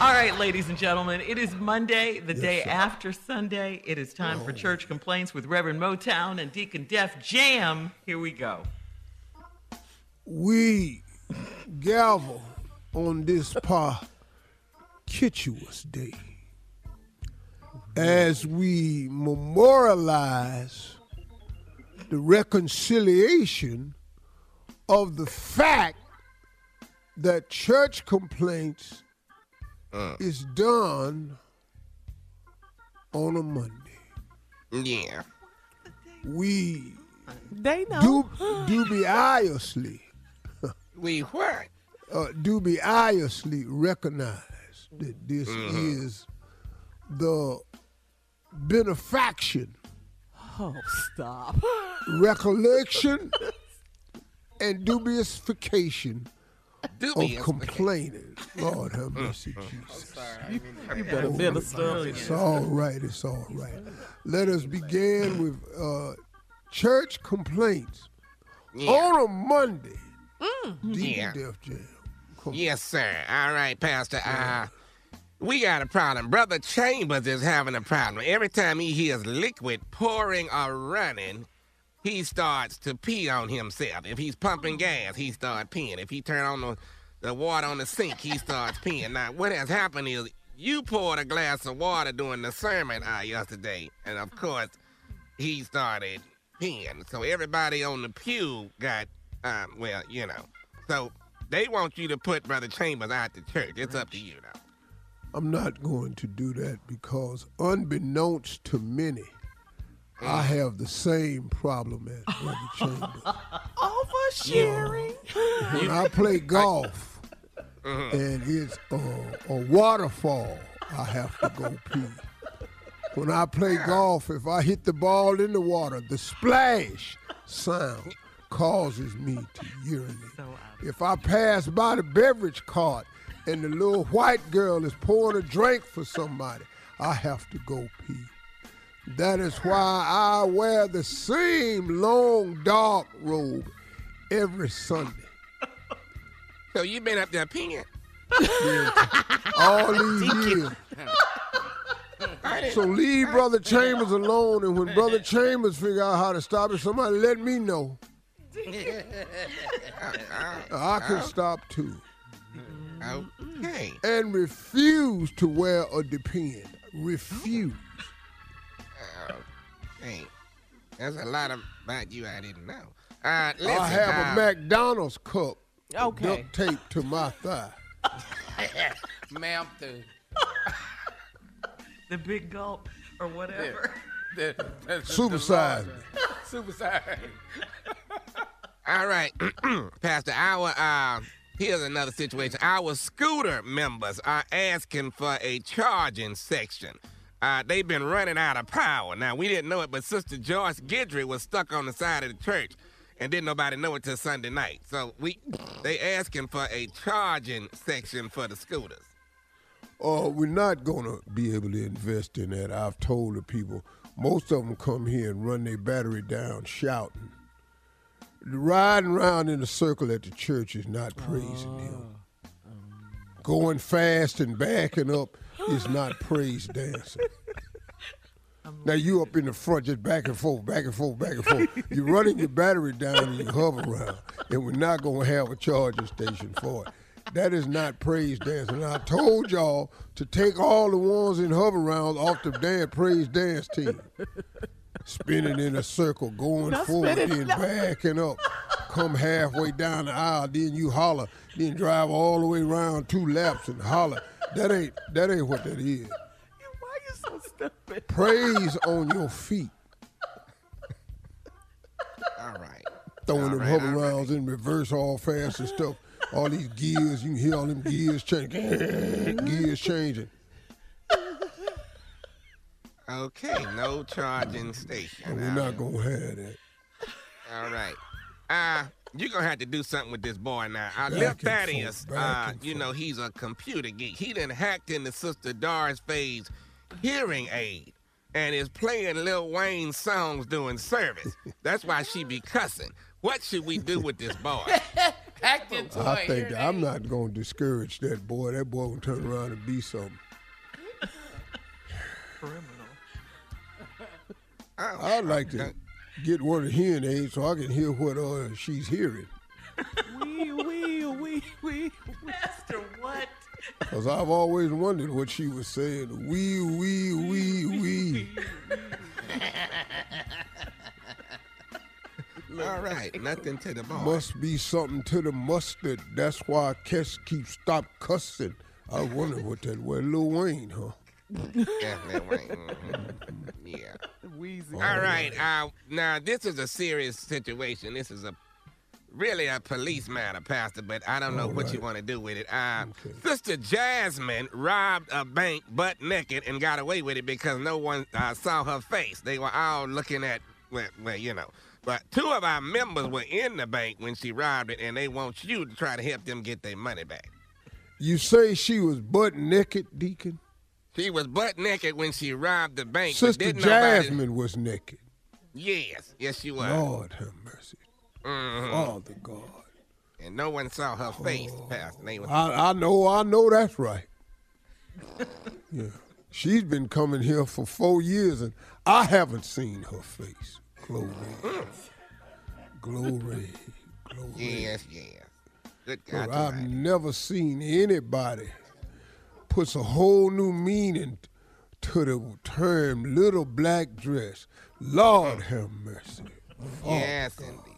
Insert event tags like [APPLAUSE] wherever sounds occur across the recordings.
All right, ladies and gentlemen, it is Monday, the day after Sunday. It is time for oh. church complaints with Reverend Motown and Deacon Def Jam. Here we go. We gavel on this parkituous day as we memorialize the reconciliation of the fact that church complaints is done on a Monday. Yeah. We They know. dub- dubiously, We what? uh, dubiously recognize that this is the benefaction, Oh, stop. recollection, and dubiousfication Dubious. of complaining. [LAUGHS] Lord have mercy, Jesus. You better minister. It's all right. It's all right. Let us begin with uh, church complaints Yeah. on a Monday. Deep Yeah. Def Jam. Yes, sir. All right, Pastor. Uh, we got a problem. Brother Chambers is having a problem. Every time he hears liquid pouring or running, he starts to pee on himself. If he's pumping gas, he starts peeing. If he turn on the, the water on the sink, he starts peeing. Now, what has happened is you poured a glass of water during the sermon uh, yesterday, and of course, he started peeing. So everybody on the pew got, um, well, you know. So they want you to put Brother Chambers out the church. It's up to you now. I'm not going to do that because, unbeknownst to many, I have the same problem as Brother [LAUGHS] Chambers. Oversharing. When I play golf Mm-hmm. and it's a, a waterfall, I have to go pee. When I play golf, if I hit the ball in the water, the splash sound causes me to urinate. If I pass by the beverage cart and the little white girl is pouring a drink for somebody, I have to go pee. That is why I wear the same long dark robe every Sunday. So you been up there peeing? All these years. So leave Brother Chambers alone, and when Brother Chambers figure out how to stop it, somebody let me know. I can stop too. Okay. And refuse to wear a depend. Refuse. Hey, there's a lot about you I didn't know. Uh, listen, I have uh, a McDonald's cup Okay. duct taped to my thigh. [LAUGHS] Ma'am, the, [LAUGHS] The big gulp or whatever. the, the, the Supersize me. Supersize. All right, [CLEARS THROAT] Pastor. Our uh, here's another situation. Our scooter members are asking for a charging section. Uh, they've been running out of power. Now we didn't know it, but Sister Joyce Gidry was stuck on the side of the church, and didn't nobody know it till Sunday night. So we they asking for a charging section for the scooters. Uh, we're not gonna be able to invest in that. I've told the people. Most of them come here and run their battery down shouting. Riding around in a circle at the church is not praising him. Going fast and backing up [LAUGHS] is not praise dancing. Now you up in the front just back and forth, back and forth, back and forth. You're [LAUGHS] running your battery down and you hover around, and we're not gonna have a charging station for it. That is not praise dancing. And I told y'all to take all the ones in Hoverounds off the damn praise dance team. Spinning in a circle, going forward, then no. backing up. Come halfway down the aisle, then you holler, then drive all the way around two laps and holler. That ain't that ain't what that is. Why you so stupid? Praise on your feet. All right. throwing All them right, hover all right. rounds in reverse all fast and stuff. All these gears, you can hear all them gears changing. [LAUGHS] gears changing. Okay, no charging station. And we're not gonna have that. All right. Uh, you're gonna have to do something with this boy now. I left Lil and Thaddeus, uh, and you know, he's a computer geek. He done hacked into Sister Doris Faye's hearing aid and is playing Lil Wayne songs during service. That's why she be cussing. What should we do with this boy? [LAUGHS] Hacked into I a think hearing I'm not gonna discourage that boy. That boy will turn around and be something. Criminal. I'd like to get one of the hearing aids so I can hear what uh, she's hearing. [LAUGHS] Wee, wee, wee, wee. Master, what? Cause I've always wondered what she was saying. Wee wee wee wee. [LAUGHS] All right, nothing to the boy. Must be something to the mustard. That's why Kes keeps stop cussing. I wonder what that was. Lil Wayne, huh? Yeah, Lil Wayne. mhm. Yeah. Weezy. All right. Uh, now this is a serious situation. This is a really a police matter, Pastor. But I don't know All what you want to do with it. Uh, Okay. Sister Jasmine robbed a bank butt naked and got away with it because no one uh, saw her face. They were all looking at well, well, you know. But two of our members were in the bank when she robbed it, and they want you to try to help them get their money back. You say she was butt naked, Deacon? She was butt naked when she robbed the bank. but Sister didn't nobody- Jasmine was naked. Yes, yes, she was. Lord have mercy. Mhm. Father God. And no one saw her face, Oh. Pastor. Was, I, I know, I know that's right. [LAUGHS] Yeah. She's been coming here for four years and I haven't seen her face. Glory. Glory. Glory. yes, yes. Good God. But I've never seen anybody puts a whole new meaning to the term little black dress. Lord have mercy. Yes, indeed.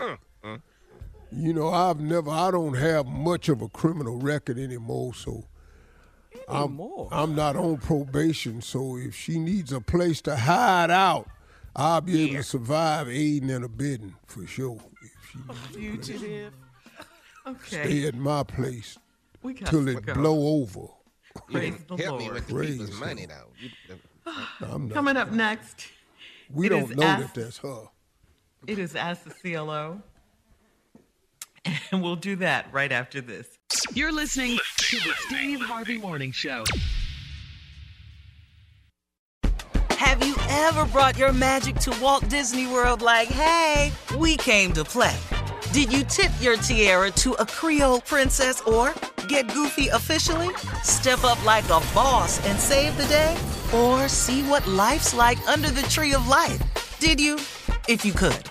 You know, I've never, I don't have much of a criminal record anymore, so I'm, I'm not on probation. So if she needs a place to hide out, I'll be able to survive aiding and abetting for sure. If she needs Fugitive. [LAUGHS] to Okay. stay at my place we got till it go. blow over. You [LAUGHS] Praise the help me Lord. with the Praise people's money, Lord. though. You, I'm Coming up next, we don't know asked- that that's her. It is Ask the CLO. And we'll do that right after this. You're listening to the Steve Harvey Morning Show. Have you ever brought your magic to Walt Disney World like, hey, we came to play? Did you tip your tiara to a Creole princess or get goofy officially? Step up like a boss and save the day? Or see what life's like under the tree of life? Did you? If you could.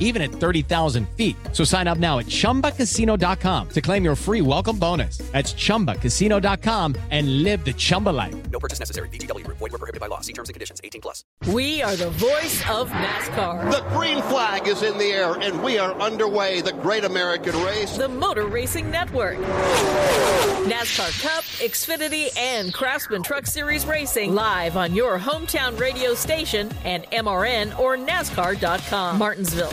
even at 30,000 feet. So sign up now at ChumbaCasino.com to claim your free welcome bonus. That's ChumbaCasino.com and live the Chumba life. No purchase necessary. VGW. Void were prohibited by law. See terms and conditions. 18 plus. We are the voice of NASCAR. The green flag is in the air, and we are underway. The great American race. The Motor Racing Network. NASCAR Cup, Xfinity, and Craftsman Truck Series Racing live on your hometown radio station and MRN or NASCAR.com. Martinsville.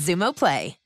Xumo Play.